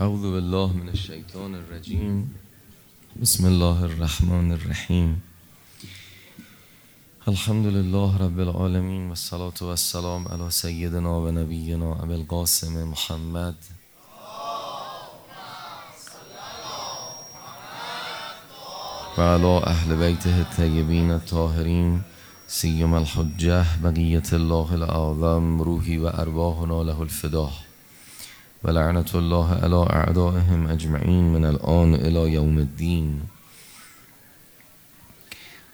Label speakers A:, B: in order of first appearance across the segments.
A: اعوذ بالله من الشیطان الرجیم. بسم الله الرحمن الرحیم. الحمد لله رب العالمین و الصلاة و السلام علی سیدنا و نبینا ابو القاسم محمد. و علی اهل بیته الطیبین الطاهرین سیم الحجه بقیت الله الاعظم روحی و ارواحنا له الفداه و لعنت الله علی اعدائهم اجمعین من الان الى یوم الدین.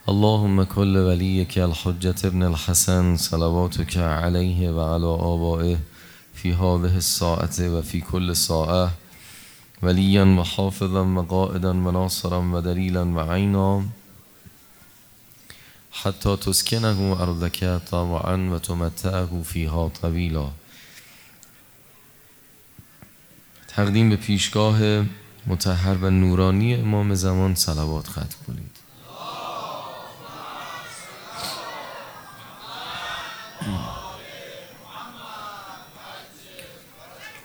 A: اللهم كل وليك الحجة ابن الحسن صلواتك عليه وعلى آبائه في هذه الساعة وفي كل ساعة. وليا وحافظا وقائدا وناصرا ودليلا وعينا حتى تسكنه أرضك طوعا وتمتعه فيها طويلا تقدیم به پیشگاه متحر و نورانی امام زمان صلوات ختم کنید.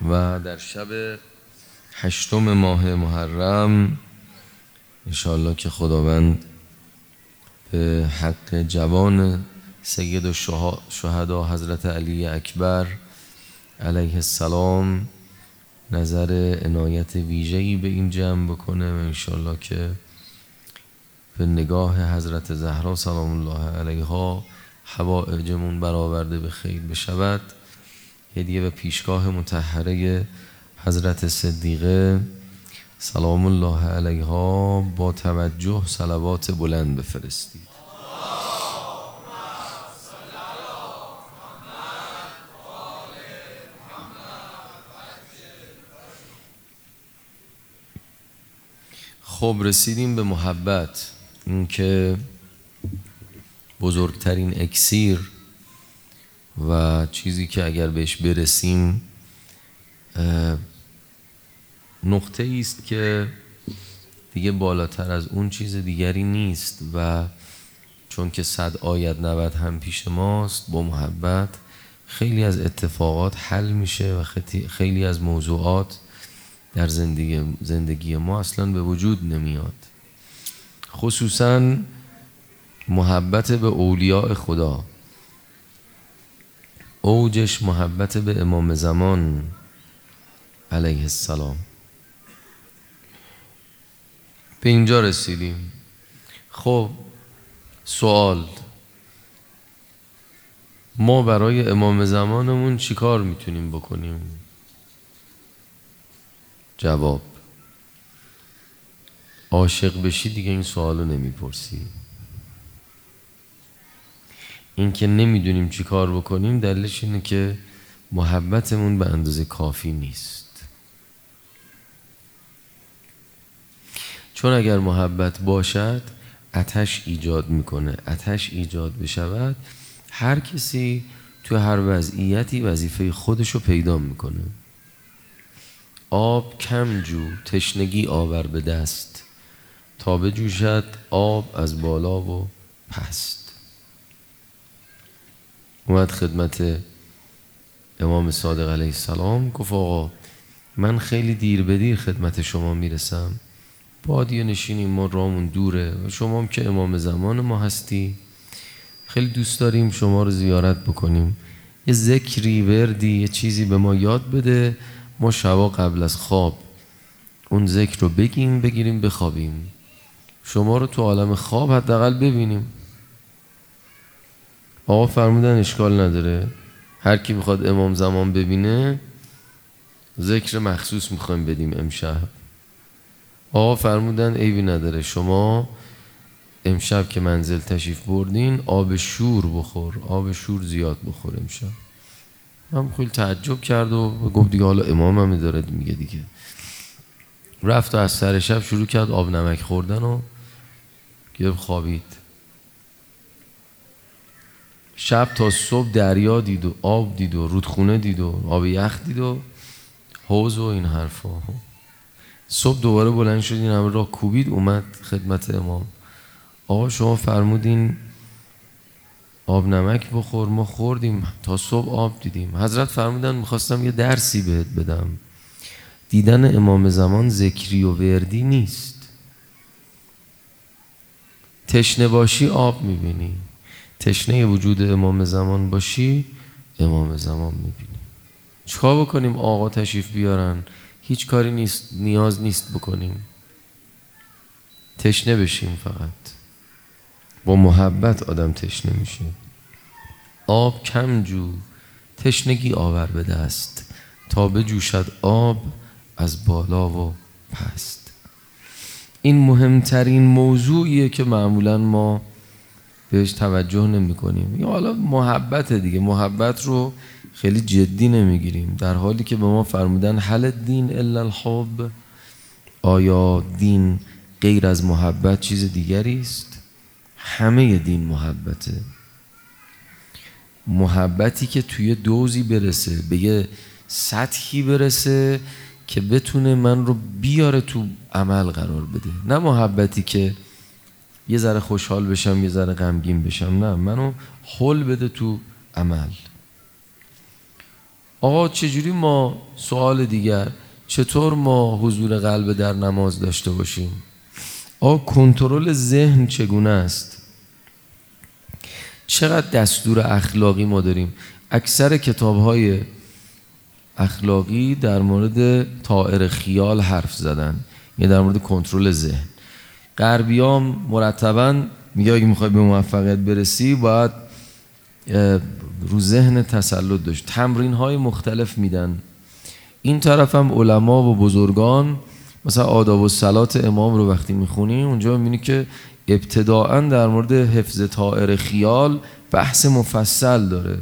A: و در شب هشتم ماه محرم انشاءالله که خداوند به حق جوان سید و شهدا حضرت علی اکبر علیه السلام نظر عنایت ویژه‌ای به این جمع بکنه و انشاءالله که به نگاه حضرت زهرا سلام الله علیها حوائجمون برآورده به خیر بشود. هدیه و پیشگاه متحره حضرت صدیقه سلام الله علیها با توجه صلوات بلند بفرستید خب رسیدیم به محبت. اینکه بزرگترین اکسیر و چیزی که اگر بهش برسیم نقطه است که دیگه بالاتر از اون چیز دیگری نیست و چون که صد آید نود هم پیش ماست با محبت خیلی از اتفاقات حل میشه و خیلی از موضوعات در زندگی, زندگی ما اصلا به وجود نمیاد. خصوصا محبت به اولیاء خدا. اوجش محبت به امام زمان علیه السلام. به اینجا رسیدیم. خب سوال. ما برای امام زمانمون چیکار می‌تونیم بکنیم؟ جواب. عاشق بشی دیگه این سوالو نمی‌پرسی. این که نمی‌دونیم چی کار بکنیم دلیلش اینه که محبتمون به اندازه کافی نیست. چون اگر محبت باشد اتش ایجاد می‌کنه. اتش ایجاد بشود هر کسی تو هر وضعیتی وظیفه خودشو پیدا می‌کنه. آب کم جو تشنگی آور به دست. تا بجوشد آب از بالا و پست. اومد خدمت امام صادق علیه السلام گفت آقا من خیلی دیر به دیر خدمت شما می‌رسم. بادی نشینیم ما رامون دوره و شما هم که امام زمان ما هستی. خیلی دوست داریم شما رو زیارت بکنیم. یه ذکری وردی یه چیزی به ما یاد بده. ما شبا قبل از خواب اون ذکر رو بگیم بگیریم بخوابیم. شما رو تو عالم خواب حداقل ببینیم. آقا فرمودن اشکال نداره. هر کی می‌خواد امام زمان ببینه ذکر مخصوص می‌خوایم بدیم امشب. آقا فرمودن عیبی نداره. شما امشب که منزل تشریف بردین آب شور بخور. آب شور زیاد بخور امشب. من خیلی تعجب کرد و گفت دیگه حالا امام هم داره میگه دیگه. رفت و از سر شب شروع کرد آب نمک خوردن و گرفت خوابید. شب تا صبح دریا دید و آب دید و رودخونه دید و آب یخ دید و حوز و این حرفا. صبح دوباره بلند شد این همه راه کوبید اومد خدمت امام. آقا شما فرمودین آب نمک بخور ما خوردیم تا صبح آب دیدیم. حضرت فرمودن می‌خواستم یه درسی بهت بدم. دیدن امام زمان ذکری و وردی نیست. تشنه باشی آب می‌بینی. تشنه وجود امام زمان باشی امام زمان می‌بینی. چیکار بکنیم؟ آقا تشریف بیارن. هیچ کاری نیست نیاز نیست بکنیم. تشنه بشیم فقط. با محبت آدم تشنه میشه. آب کم جو تشنگی آور به دست تا بجوشد آب از بالا و پست. این مهمترین موضوعیه که معمولا ما بهش توجه نمی کنیم. یا حالا محبت دیگه محبت رو خیلی جدی نمی‌گیریم در حالی که به ما فرمودن حل دین الا الحب آیا دین غیر از محبت چیز دیگری است؟ همه دین محبته. محبتی که توی دوزی برسه به یه سطحی برسه که بتونه من رو بیاره تو عمل قرار بده. نه محبتی که یه ذره خوشحال بشم یه ذره غمگین بشم نه منو حل بده تو عمل. آقا چجوری ما سوال دیگر چطور ما حضور قلب در نماز داشته باشیم؟ آقا کنترل ذهن چگونه است؟ چقدر دستور اخلاقی ما داریم؟ اکثر کتاب های اخلاقی در مورد طائر خیال حرف زدن یعنی در مورد کنترل ذهن. غربیام مرتبا میگه اگه می‌خوای به موفقیت برسی باید رو ذهن تسلط داشت. تمرین های مختلف میدن. این طرف هم علما و بزرگان مثلا آداب و سلات امام رو وقتی می‌خونی اونجا می‌بینی که ابتداعا در مورد حفظ طائر خیال بحث مفصل داره.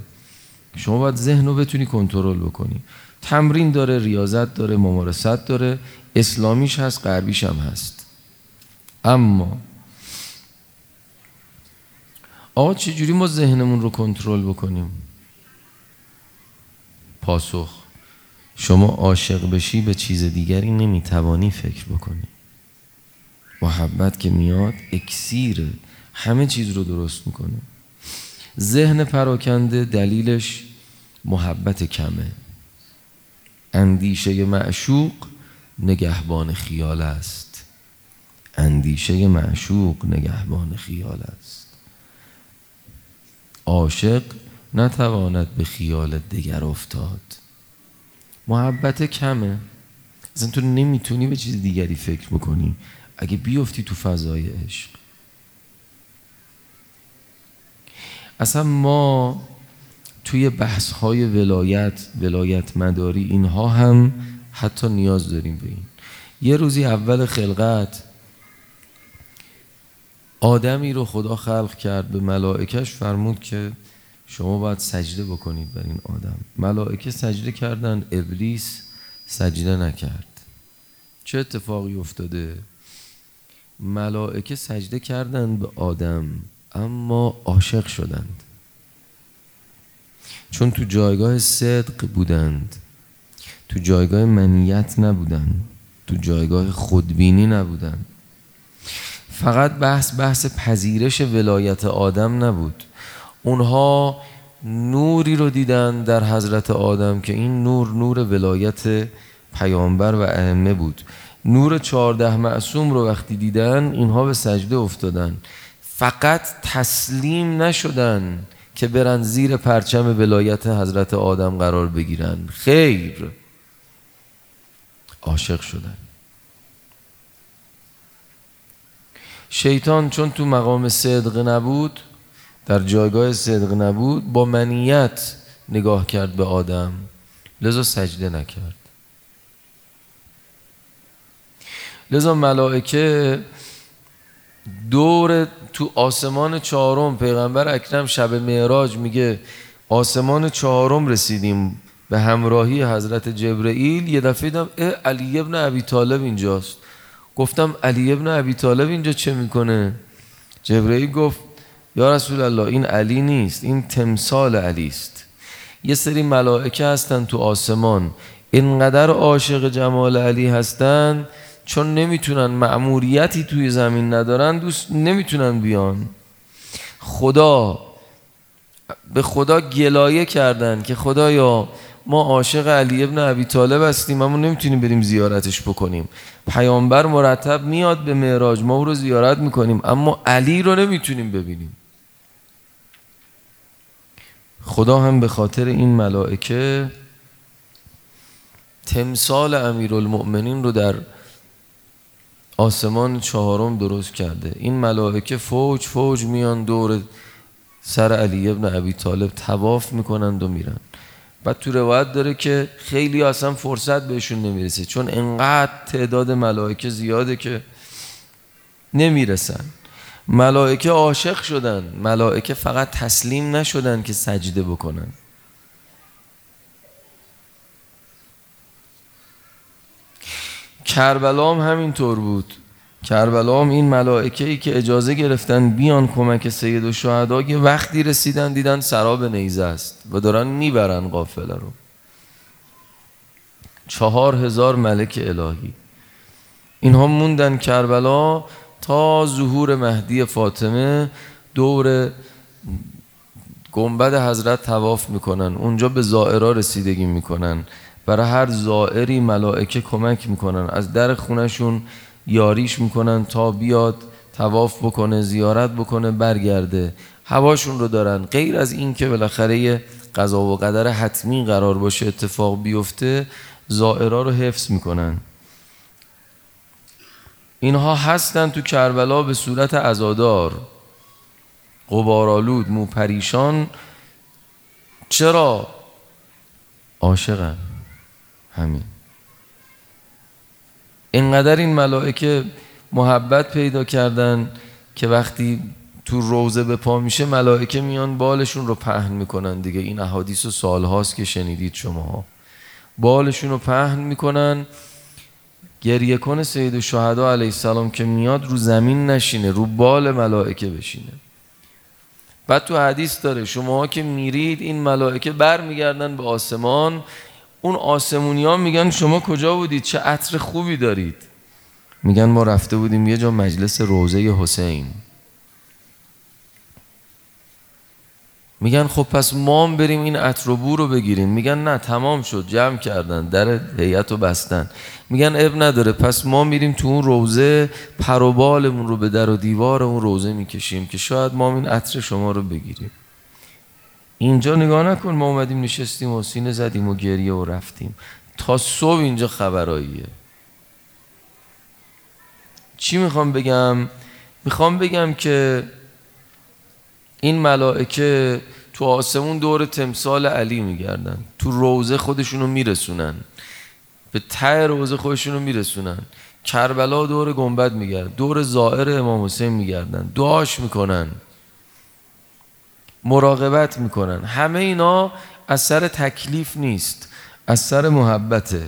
A: شما باید ذهن رو بتونی کنترل بکنی. تمرین داره ریاضت داره ممارست داره. اسلامیش هست غربیش هم هست. اما آقا چجوری ما ذهنمون رو کنترل بکنیم؟ پاسخ. شما عاشق بشی به چیز دیگری نمی‌توانی فکر بکنی. محبت که میاد اکسیره همه چیز رو درست می‌کنه. ذهن پراکنده دلیلش محبت کمه. اندیشه معشوق نگهبان خیال است. اندیشه معشوق نگهبان خیال است. عاشق نتواند به خیال دیگر افتاد. محبت کمه. اصلا تو نمی‌تونی به چیز دیگری فکر بکنی. اگه بیفتی تو فضای عشق. اصلا ما توی بحث های ولایت ولایت مداری اینها هم حتی نیاز داریم به این. یه روزی اول خلقت آدمی رو خدا خلق کرد به ملائکش فرمود که شما باید سجده بکنید بر این آدم. ملائکه سجده کردن ابلیس سجده نکرد. چه اتفاقی افتاده؟ ملائکه سجده کردند به آدم اما عاشق شدند. چون تو جایگاه صدق بودند تو جایگاه منیت نبودند تو جایگاه خودبینی نبودند. فقط بحث بحث پذیرش ولایت آدم نبود. اونها نوری رو دیدن در حضرت آدم که این نور نور ولایت پیامبر و ائمه بود. نور چهارده معصوم رو وقتی دیدن اینها به سجده افتادن. فقط تسلیم نشدن که برن زیر پرچم ولایت حضرت آدم قرار بگیرن. خیر. عاشق شدن. شیطان چون تو مقام صدق نبود در جایگاه صدق نبود با منیت نگاه کرد به آدم. لذا سجده نکرد. لذا ملائکه دور تو آسمان چهارم پیغمبر اکرم شب معراج میگه آسمان چهارم رسیدیم به همراهی حضرت جبرئیل. یه دفعه دیدم علی ابن ابی طالب اینجاست. گفتم علی ابن ابی طالب اینجا چه می‌کنه؟ جبرئیل گفت یا رسول الله این علی نیست این تمثال علی است. یه سری ملائکه هستن تو آسمان. اینقدر عاشق جمال علی هستن چون نمی‌تونن معموریتی توی زمین ندارن دوست نمی‌تونن بیان. خدا به خدا گلایه کردن که خدایا ما عاشق علی ابن ابی طالب هستیم اما نمی‌تونیم بریم زیارتش بکنیم. پیامبر مرتب میاد به معراج ما او رو زیارت می‌کنیم اما علی رو نمی‌تونیم ببینیم. خدا هم به خاطر این ملائکه تمثال امیرالمؤمنین رو در آسمان چهارم درست کرده. این ملائکه فوج فوج میان دور سر علی ابن ابی طالب تواف می‌کنند و میرن. بعد تو روایت داره که خیلی اصلا فرصت بهشون نمی‌رسه چون انقدر تعداد ملائکه زیاده که نمی‌رسن. ملائکه عاشق شدن. ملائکه فقط تسلیم نشدن که سجده بکنن. کربلا هم همینطور بود. کربلا این ملائکه ای که اجازه گرفتن بیان کمک سید و شهدا که وقتی رسیدن دیدن سراب نیزه است و دارن می‌برن قافله رو. چهار هزار ملک الهی. اینها موندن کربلا تا ظهور مهدی فاطمه دور گنبد حضرت تواف می‌کنن. اونجا به زائرا رسیدگی می‌کنن. برای هر زائری ملائکه کمک می‌کنن. از در خونشون یاریش می‌کنن تا بیاد تواف بکنه زیارت بکنه برگرده. هواشون رو دارن. غیر از این که بالاخره قضا و قدر حتمی قرار باشه اتفاق بیفته زائرا رو حفظ می‌کنن. اینها هستن تو کربلا به صورت ازادار قبارالود مو پریشان چرا؟ عاشقن. همین. اینقدر این ملائکه محبت پیدا کردن که وقتی تو روزه به پا میشه ملائکه میان بالشون رو پهن می‌کنن دیگه. این احادیث و سالهاست که شنیدید شما بالشون رو پهن می‌کنن. گریه کنه سید شهدا علیه السلام که میاد رو زمین نشینه رو بال ملائکه بشینه. بعد تو حدیث داره شما که میرید این ملائکه بر میگردن به آسمان اون آسمونی ها میگن شما کجا بودید؟ چه عطر خوبی دارید؟ میگن ما رفته بودیم یه جا مجلس روزه حسین. میگن خب پس ما هم بریم این عطر بو رو بگیریم. میگن نه تمام شد جمع کردن در هیئت رو بستن. میگن اب نداره پس ما میریم تو اون روزه پروبالمون رو به در و دیوار اون روزه می‌کشیم که شاید ما این عطر شما رو بگیریم. اینجا نگاه نکن ما اومدیم نشستیم و سینه زدیم و گریه و رفتیم. تا صبح اینجا خبراییه. چی می‌خوام بگم؟ می‌خوام بگم که این ملائکه تو آسمون دور تمثال علی میگردن. تو روزه خودشونو میرسونن. به ته روزه خودشونو میرسونن. کربلا دور گنبد میگردن دور زائر امام حسین میگردن. دعاش می‌کنن. مراقبت می‌کنن. همه اینا از سر تکلیف نیست. از سر محبته.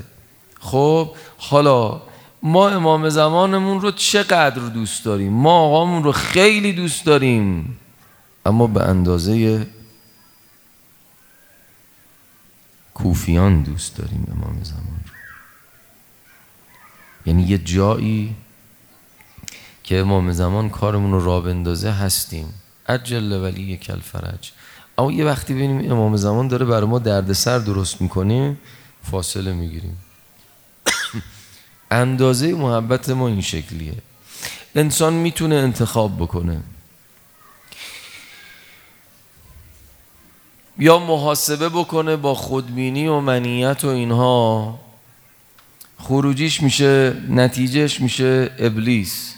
A: خب حالا ما امام زمانمون رو چقدر دوست داریم؟ ما آقامون رو خیلی دوست داریم. اما به اندازه کوفیان دوست داریم امام زمان رو. یعنی یه جایی که امام زمان کارمون رو را بندازه هستیم. عجل ولی کل فرج اما یه وقتی ببینیم امام زمان داره برای ما دردسر درست می‌کنه فاصله می‌گیریم. اندازه محبت ما این شکلیه. انسان می‌تونه انتخاب بکنه. یا محاسبه بکنه با خودبینی و منیت و اینها. خروجیش میشه نتیجهش میشه ابلیس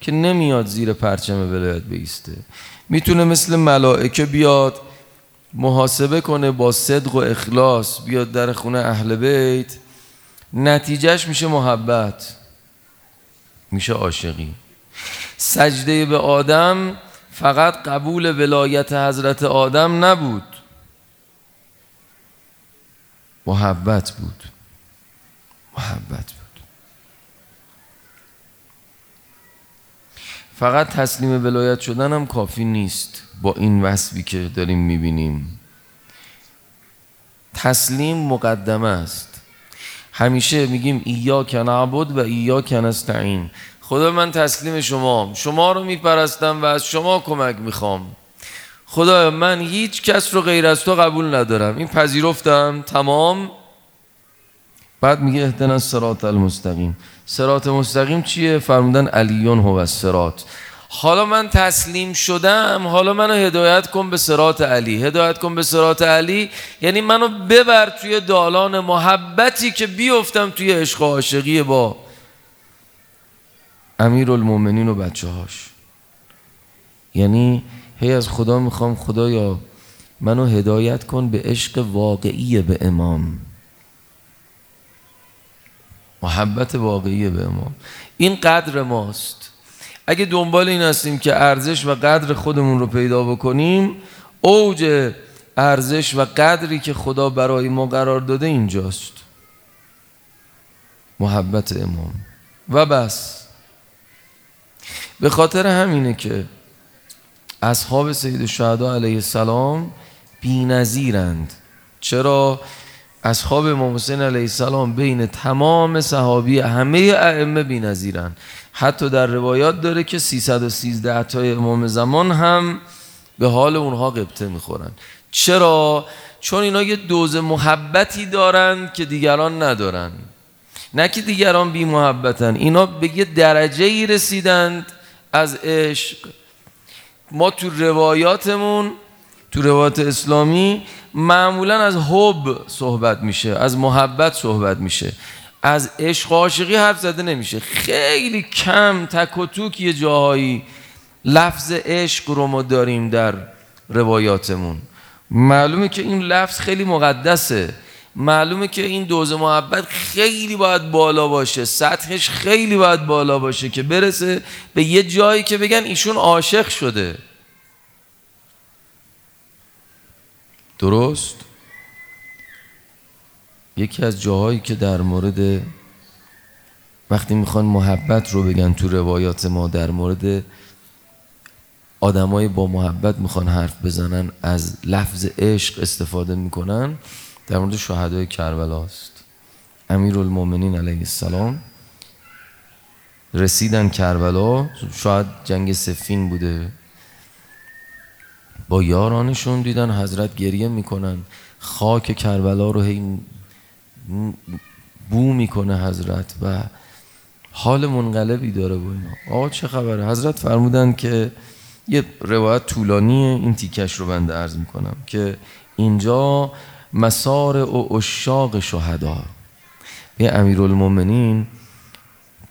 A: که نمیاد زیر پرچم ولایت بیسته. می‌تونه مثل ملائکه بیاد محاسبه کنه با صدق و اخلاص بیاد در خونه اهل بیت. نتیجهش میشه محبت میشه عاشقی. سجده به آدم فقط قبول ولایت حضرت آدم نبود. محبت بود. محبت بود. فقط تسلیم ولایت شدن هم کافی نیست. با این وصفی که داریم می‌بینیم. تسلیم مقدمه است. همیشه میگیم ایا نعبد و ایا نستعین خدا من تسلیم شما. شما رو میپرستم و از شما کمک می‌خوام. خدایا من هیچ کس رو غیر از تو قبول ندارم. این پذیرفتم تمام. بعد میگه اهدنا سرات المستقیم. سرات مستقیم چیه؟ فرمودن علیون هو السرات حالا من تسلیم شدم حالا منو هدایت کن به سرات علی. هدایت کن به سرات علی یعنی منو ببر توی دالان محبتی که بیفتم توی عشق و عاشقی با امیر المومنین و بچه هاش یعنی هی از خدا می‌خوام خدایا منو هدایت کن به عشق واقعی به امام. محبت واقعی به امام. این قدر ماست. اگه دنبال این هستیم که ارزش و قدر خودمون رو پیدا بکنیم اوج ارزش و قدری که خدا برای ما قرار داده اینجاست. محبت امام. و بس. به خاطر همینه که اصحاب سید الشهدا علیه السلام بی نظیرند. چرا اصحاب امام حسین علیه السلام بین تمام صحابی همه ائمه بی نظیرند. حتی در روایات داره که 313 تای امام زمان هم به حال اونها قبطه می‌خورن چرا؟ چون اینا یه دوز محبتی دارند که دیگران ندارن نه که دیگران بی محبتن اینا به یه درجه ای رسیدند از عشق ما تو روایاتمون تو روایات اسلامی معمولا از حب صحبت میشه از محبت صحبت میشه. از عشق و عاشقی حرف زده نمیشه. خیلی کم تک و توک یه جاهایی لفظ عشق رو ما داریم در روایاتمون. معلومه که این لفظ خیلی مقدسه. معلومه که این دوز محبت خیلی باید بالا باشه. سطحش خیلی باید بالا باشه که برسه به یه جایی که بگن ایشون عاشق شده. درست؟ یکی از جاهایی که در مورد وقتی می‌خوان محبت رو بگن تو روایات ما در مورد آدمای با محبت می‌خوان حرف بزنن از لفظ عشق استفاده می‌کنن. در مورد شهدای کربلاست امیر المومنین علیه السلام رسیدن کربلا شاید جنگ سفین بوده. با یارانشون دیدن حضرت گریه می‌کنن. خاک کربلا رو هی بو می‌کنه حضرت و حال منقلبی داره با اینا. آقا چه خبره. حضرت فرمودن که یه روایت طولانیه این تیکش رو بنده عرض می‌کنم که اینجا مسار و اشاق شهدا. یه امیرالمومنین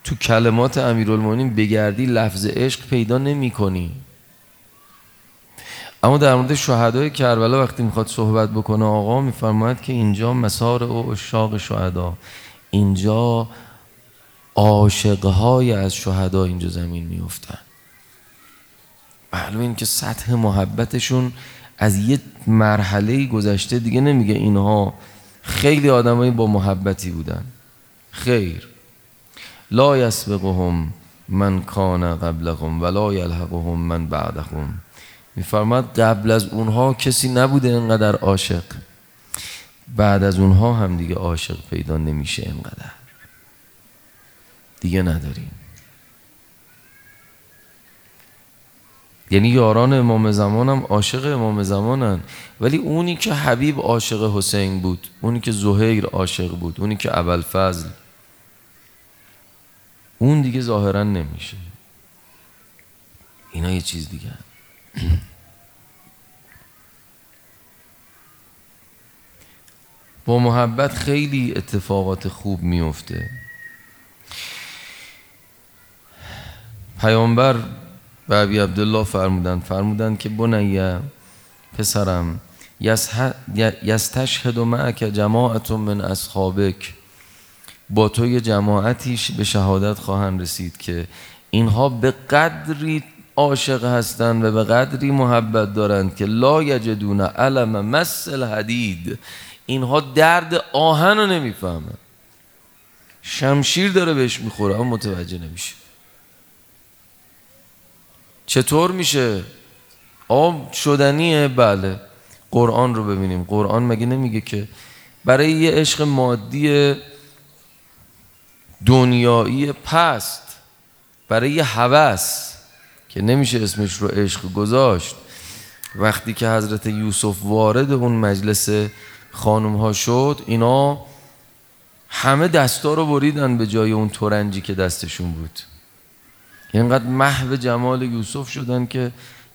A: تو کلمات امیرالمومنین بگردی لفظ عشق پیدا نمی کنی اما در مورد شهدای کربلا وقتی می‌خواد صحبت بکنه آقا میفرماید که اینجا مسار و اشاق شهدا. اینجا عاشقهای از شهدا اینجا زمین میفتن معلوم این که سطح محبتشون از یه مرحله گذشته دیگه نمیگه اینها خیلی آدمایی با محبتی بودن. خیر. لا یسبقهم من کان قبلهم ولا یلحقهم من بعدهم. میفرماد قبل از اونها کسی نبوده انقدر عاشق. بعد از اونها هم دیگه عاشق پیدا نمیشه انقدر. دیگه نداریم. یعنی یاران امام زمان هم عاشق امام زمانن. ولی اونی که حبیب عاشق حسین بود اونی که زهیر عاشق بود اونی که اول فضل اون دیگه ظاهرا نمیشه. اینا یه چیز دیگه با محبت خیلی اتفاقات خوب میفته پیامبر به ابی عبدالله فرمودن فرمودن که بنیه پسرم یستشهد معک جماعت من اصحابک. با تو جماعتیش به شهادت خواهند رسید که اینها به قدری عاشق هستند و به قدری محبت دارند که لا یجدون علم مثل حدید اینها درد آهن رو نمی‌فهمن. شمشیر داره بهش می‌خوره اما متوجه نمیشه. چطور میشه؟ آب شدنیه بله. قرآن رو ببینیم. قرآن مگه نمیگه که برای یه عشق مادی دنیایی پست برای یه هوس که نمیشه اسمش رو عشق گذاشت. وقتی که حضرت یوسف وارد اون مجلس خانم ها شد اینا همه دستا رو بریدن به جای اون تورنجی که دستشون بود. اینقدر محو جمال یوسف شدن که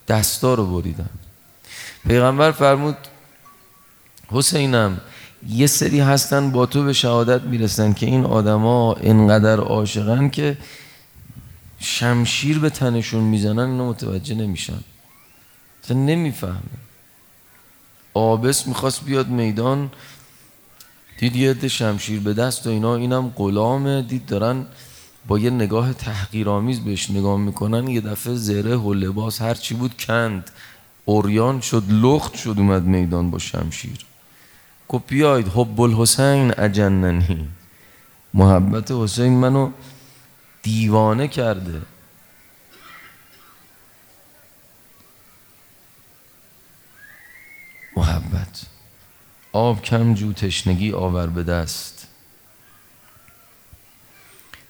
A: دستا رو بریدن. پیغمبر فرمود حسینم یه سری هستن با تو به شهادت می‌رسن که این آدما انقدر عاشقن که شمشیر به تنشون می‌زنن اینو متوجه نمیشن. اصلا نمی‌فهمه آبس می‌خواست بیاد میدان دید یه شمشیر به دست و اینا اینم غلامه دید دارن با یه نگاه تحقیرآمیز بهش نگاه می‌کنن یه دفعه زره و لباس هر چی بود کند اوریان شد لخت شد اومد میدان با شمشیر. گفت بیاید حب الحسین اجننی. محبت حسین منو دیوانه کرده. محبت. آب کم جو تشنگی آور به دست.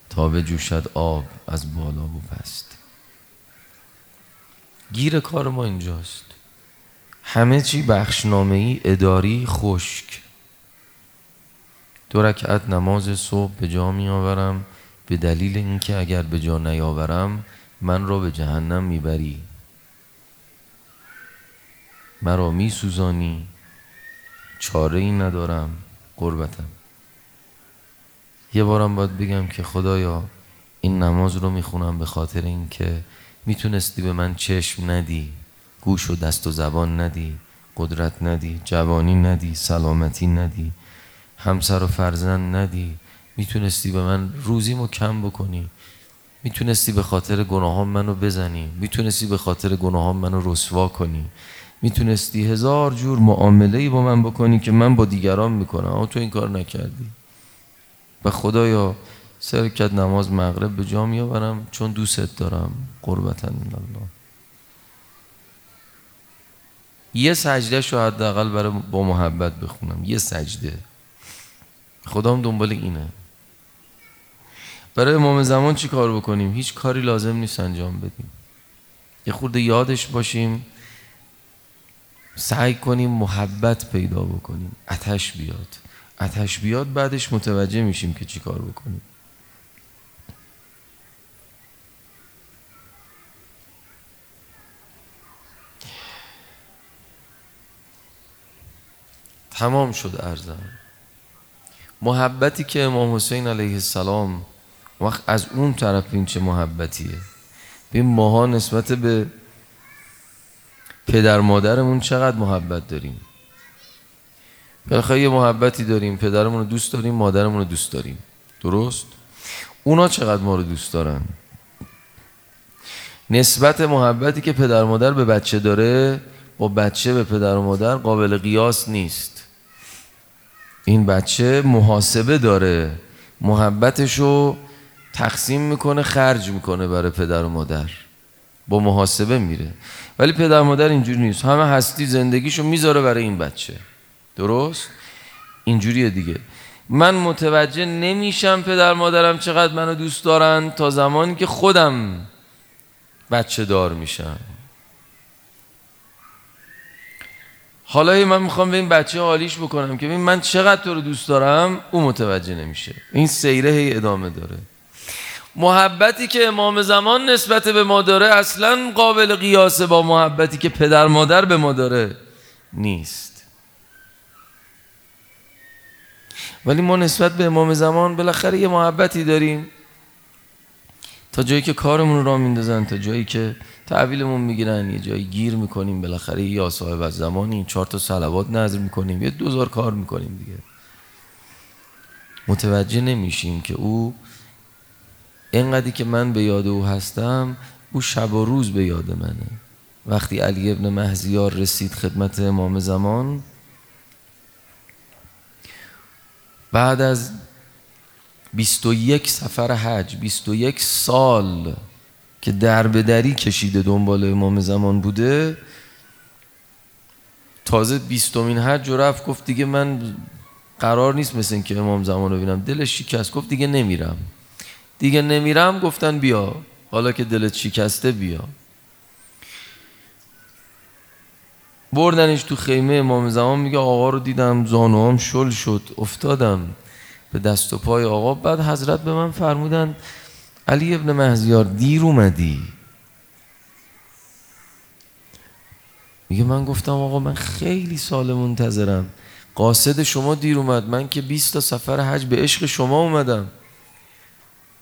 A: تا به جوشد آب از بالا و پست گیر کار ما اینجاست. همه چی بخشنامه ای اداری خشک. دو رکعت نماز صبح به جا می آورم به دلیل اینکه اگر به جا نیاورم من را به جهنم می‌بری. مرا می سوزانی چاره ای ندارم قربتم. یه بارم باید بگم که خدایا این نماز رو می‌خونم به خاطر اینکه می‌تونستی به من چشم ندی گوش و دست و زبان ندی قدرت ندی جوانی ندی سلامتی ندی همسر و فرزند ندی. می‌تونستی به من روزیمو کم بکنی. می‌تونستی به خاطر گناهان منو بزنی. می‌تونستی به خاطر گناهان منو رسوا کنی. می‌تونستی هزار جور معامله با من بکنی که من با دیگران می‌کنم. اما تو این کار نکردی. و خدایا سرکت نماز مغرب به جا میآورم چون دوست دارم. قربتا الله. یه سجده شو حداقل برای با محبت بخونم. یه سجده. خدام دنبال اینه. برای امام زمان چی کار بکنیم؟ هیچ کاری لازم نیست انجام بدیم. یه خورده یادش باشیم. سعی کنیم محبت پیدا بکنیم. اتش بیاد. اتش بیاد بعدش متوجه میشیم که چی کار بکنیم. تمام شد ارزم محبتی که امام حسین علیه السلام وقت از اون طرف این چه محبتیه. ببین ماها نسبت به پدر مادرمون چقدر محبت داریم. بالاخره یه محبتی داریم پدرمون رو دوست داریم مادرمون رو دوست داریم. درست؟ اونا چقدر ما رو دوست دارن؟ نسبت محبتی که پدر مادر به بچه داره با بچه به پدر و مادر قابل قیاس نیست. این بچه محاسبه داره. محبتشو تقسیم می‌کنه خرج می‌کنه برای پدر و مادر. با محاسبه میره. ولی پدر مادر اینجوری نیست. همه هستی زندگیشو می‌ذاره برای این بچه. درست؟ اینجوریه دیگه. من متوجه نمیشم پدر مادرم چقدر منو دوست دارن تا زمانی که خودم بچه دار میشم. حالا من می‌خوام به این بچه حالیش بکنم که ببین من چقدر تو رو دوست دارم او متوجه نمیشه. این سیره هی ادامه داره. محبتی که امام زمان نسبت به ما داره اصلا قابل قیاسه با محبتی که پدر مادر به ما داره نیست. ولی ما نسبت به امام زمان بالاخره یه محبتی داریم. تا جایی که کارمون رو را میندازن تا جایی که تحویلمون می‌گیرن یه جایی گیر می‌کنیم بالاخره یا صاحب از زمانی چهار تا صلوات نظر می‌کنیم یه دوزار کار می‌کنیم دیگه. متوجه نمیشیم که او اینقدری که من به یاد او هستم او شب و روز به یاد منه. وقتی علی ابن مهزیار رسید خدمت امام زمان بعد از 21 سفر حج 21 سال که در به کشیده دنبال امام زمان بوده تازه بیستمین حج و رفت گفت دیگه من قرار نیست مثل این که امام زمان رو ببینم. دلش شکست گفت دیگه نمیرم. دیگه نمیرم گفتن بیا. حالا که دلت شکسته بیا. بردنش تو خیمه امام زمان میگه آقا رو دیدم زانوام شل شد افتادم به دست و پای آقا. بعد حضرت به من فرمودن علی ابن مهزیار دیر اومدی؟ میگه من گفتم آقا من خیلی سال منتظرم. قاصد شما دیر اومد من که 20 تا سفر حج به عشق شما اومدم.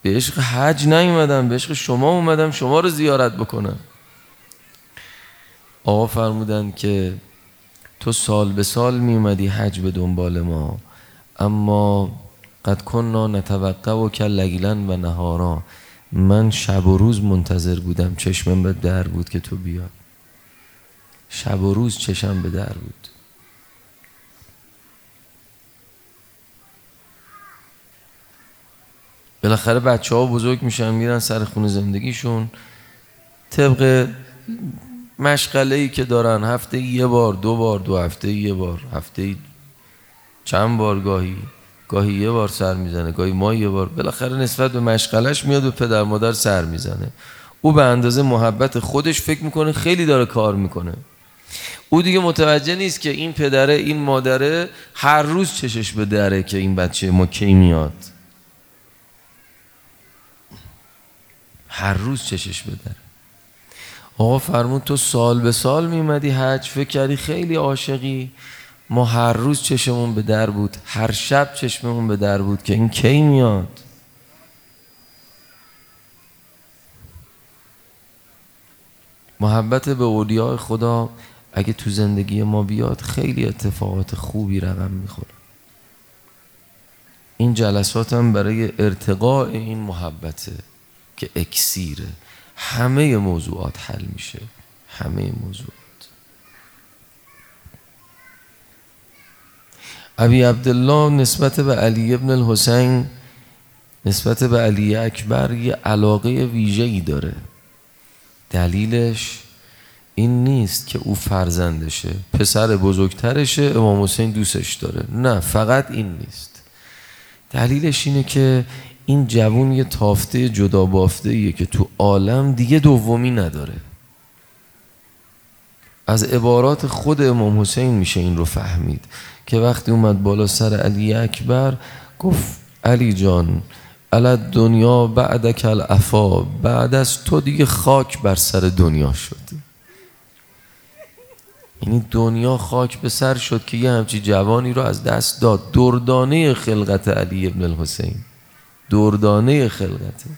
A: به عشق حج نیومدم به عشق شما اومدم شما رو زیارت بکنم. آقا فرمودن که تو سال به سال می اومدی حج به دنبال ما اما قد کننا نتوقع و کل و نهارا. من شب و روز منتظر بودم چشمم به در بود که تو بیاد شب و روز چشم به در بود. بالاخره بچه ها بزرگ میشن میرن سر خونه زندگیشون. طبق مشغله ای که دارن هفته یه بار دو بار دو هفته یه بار هفته چند بار گاهی گاهی یه بار سر می‌زنه گاهی ما یه بار. بالاخره نسبت به مشغلش میاد و پدر مادر سر می‌زنه. او به اندازه محبت خودش فکر می‌کنه خیلی داره کار می‌کنه. او دیگه متوجه نیست که این پدره این مادره هر روز چشش به دره که این بچه ما کی میاد. هر روز چشش به دره. آقا فرمون تو سال به سال میمدی حج فکر کردی خیلی عاشقی. ما هر روز چشمون به در بود هر شب چشممون به در بود که این کی میاد؟ محبت به اولیاء خدا اگه تو زندگی ما بیاد خیلی اتفاقات خوبی رقم می‌خوره. این جلسات هم برای ارتقاء این محبته که اکسیره. همه موضوعات حل میشه. همه موضوعات. ابی عبدالله نسبت به علی ابن الحسین نسبت به علی اکبر یه علاقه ویژه‌ای داره. دلیلش این نیست که او فرزندشه پسر بزرگترشه امام حسین دوستش داره. نه فقط این نیست. دلیلش اینه که این جوون یه تافته جدا بافته ایه که تو عالم دیگه دومی نداره. از عبارات خود امام حسین میشه این رو فهمید که وقتی اومد بالا سر علی اکبر گفت علی جان علت دنیا بعد کل افا بعد از تو دیگه خاک بر سر دنیا شد. یعنی دنیا خاک به سر شد که یه همچی جوانی رو از دست داد. دردانه خلقت علی ابن الحسین. دردانه خلقته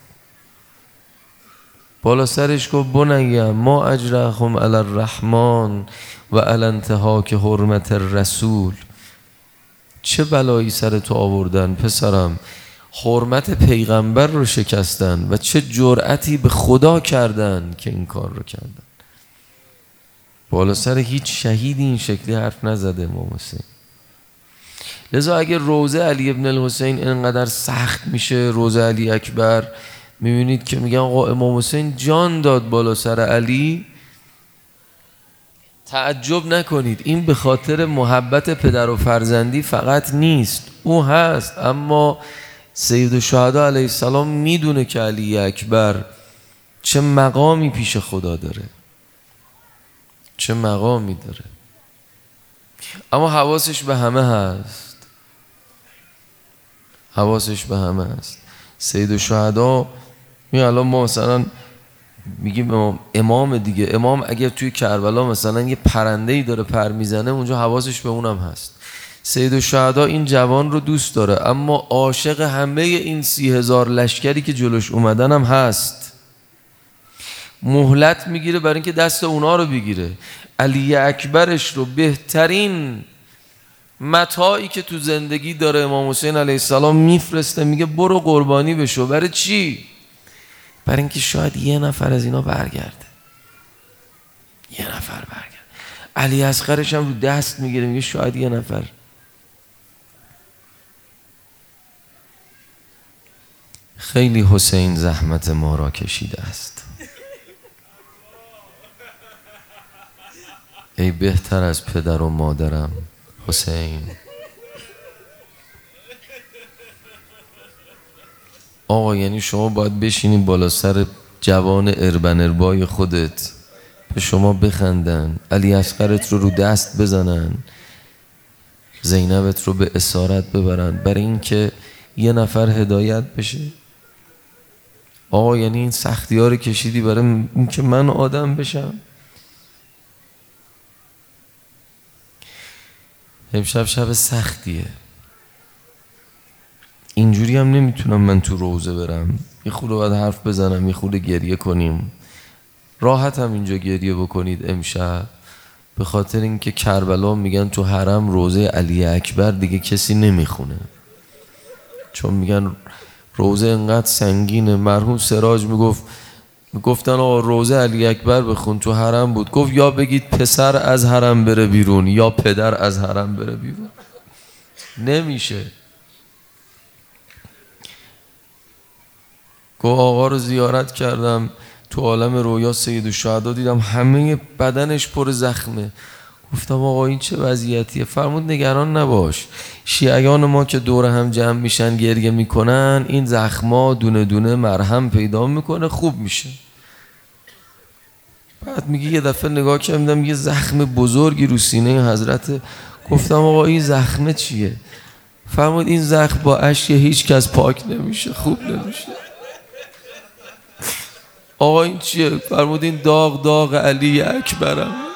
A: بالا سرش گفت بنیم ما اجرهم علی الرحمن و علی که حرمت رسول چه بلایی سر تو آوردن پسرم؟ حرمت پیغمبر رو شکستن و چه جرأتی به خدا کردن که این کار رو کردن. بالا سر هیچ شهیدی این شکلی حرف نزده امام حسین لذا اگر روزه علی ابن الحسین اینقدر سخت میشه روزه علی اکبر می‌بینید که میگن آقا امام حسین جان داد بالا سر علی. تعجب نکنید این به خاطر محبت پدر و فرزندی فقط نیست او هست. اما سید الشهدا علیه السلام می‌دونه که علی اکبر چه مقامی پیش خدا داره. چه مقامی داره. اما حواسش به همه هست. حواسش به همه هست سید الشهدا می الان ما مثلا میگیم امام, دیگه. امام اگر توی کربلا مثلا یه پرنده ای داره پر می‌زنه اونجا حواسش به اونم هست. سید الشهدا این جوان رو دوست داره اما عاشق همه این سی هزار لشکری که جلوش اومدن هم هست. مهلت می‌گیره برای اینکه دست اونا رو بگیره. علی اکبرش رو بهترین متاعی که تو زندگی داره امام حسین علیه السلام میفرسته میگه برو قربانی بشو. برای چی؟ برای اینکه شاید یه نفر از اینا برگرده. یه نفر برگرده. علی اصغرش هم رو دست می‌گیره میگه شاید یه نفر. خیلی حسین زحمت ما را کشیده است. ای بهتر از پدر و مادرم حسین آقا یعنی شما باید بشینی بالا سر جوان اربن اربای خودت. به شما بخندن علی اصغرت رو رو دست بزنن. زینبت رو به اسارت ببرن. برای اینکه یه نفر هدایت بشه. آقا یعنی این سختی ها رو کشیدی برای اینکه من آدم بشم؟ امشب شب سختیه. اینجوری هم نمی‌تونم من تو روزه برم. یه خود باید حرف بزنم یه خود گریه کنیم. راحت هم اینجا گریه بکنید امشب. به خاطر اینکه کربلا میگن تو حرم روزه علی اکبر دیگه کسی نمی‌خونه. چون میگن روزه انقدر سنگینه. مرحوم سراج می‌گفت گفتن آقا روزه علی اکبر بخون تو حرم بود. گفت یا بگید پسر از حرم بره بیرون یا پدر از حرم بره بیرون. نمیشه. گفت آقا رو زیارت کردم تو عالم رویا سید و دیدم همه بدنش پر زخمه. گفتم آقا این چه وضعیتیه؟ فرمود نگران نباش. شیعیان ما که دور هم جمع میشن گریه می‌کنن این زخما دونه دونه مرهم پیدا می‌کنه خوب میشه. بعد میگه یه دفعه نگاه کردم یه زخم بزرگی رو سینه حضرت. گفتم آقا این زخمه چیه؟ فرمود این زخم با اشک هیچ کس پاک نمیشه خوب نمیشه. آقا این چیه؟ فرمود این داغ داغ علی اکبرم.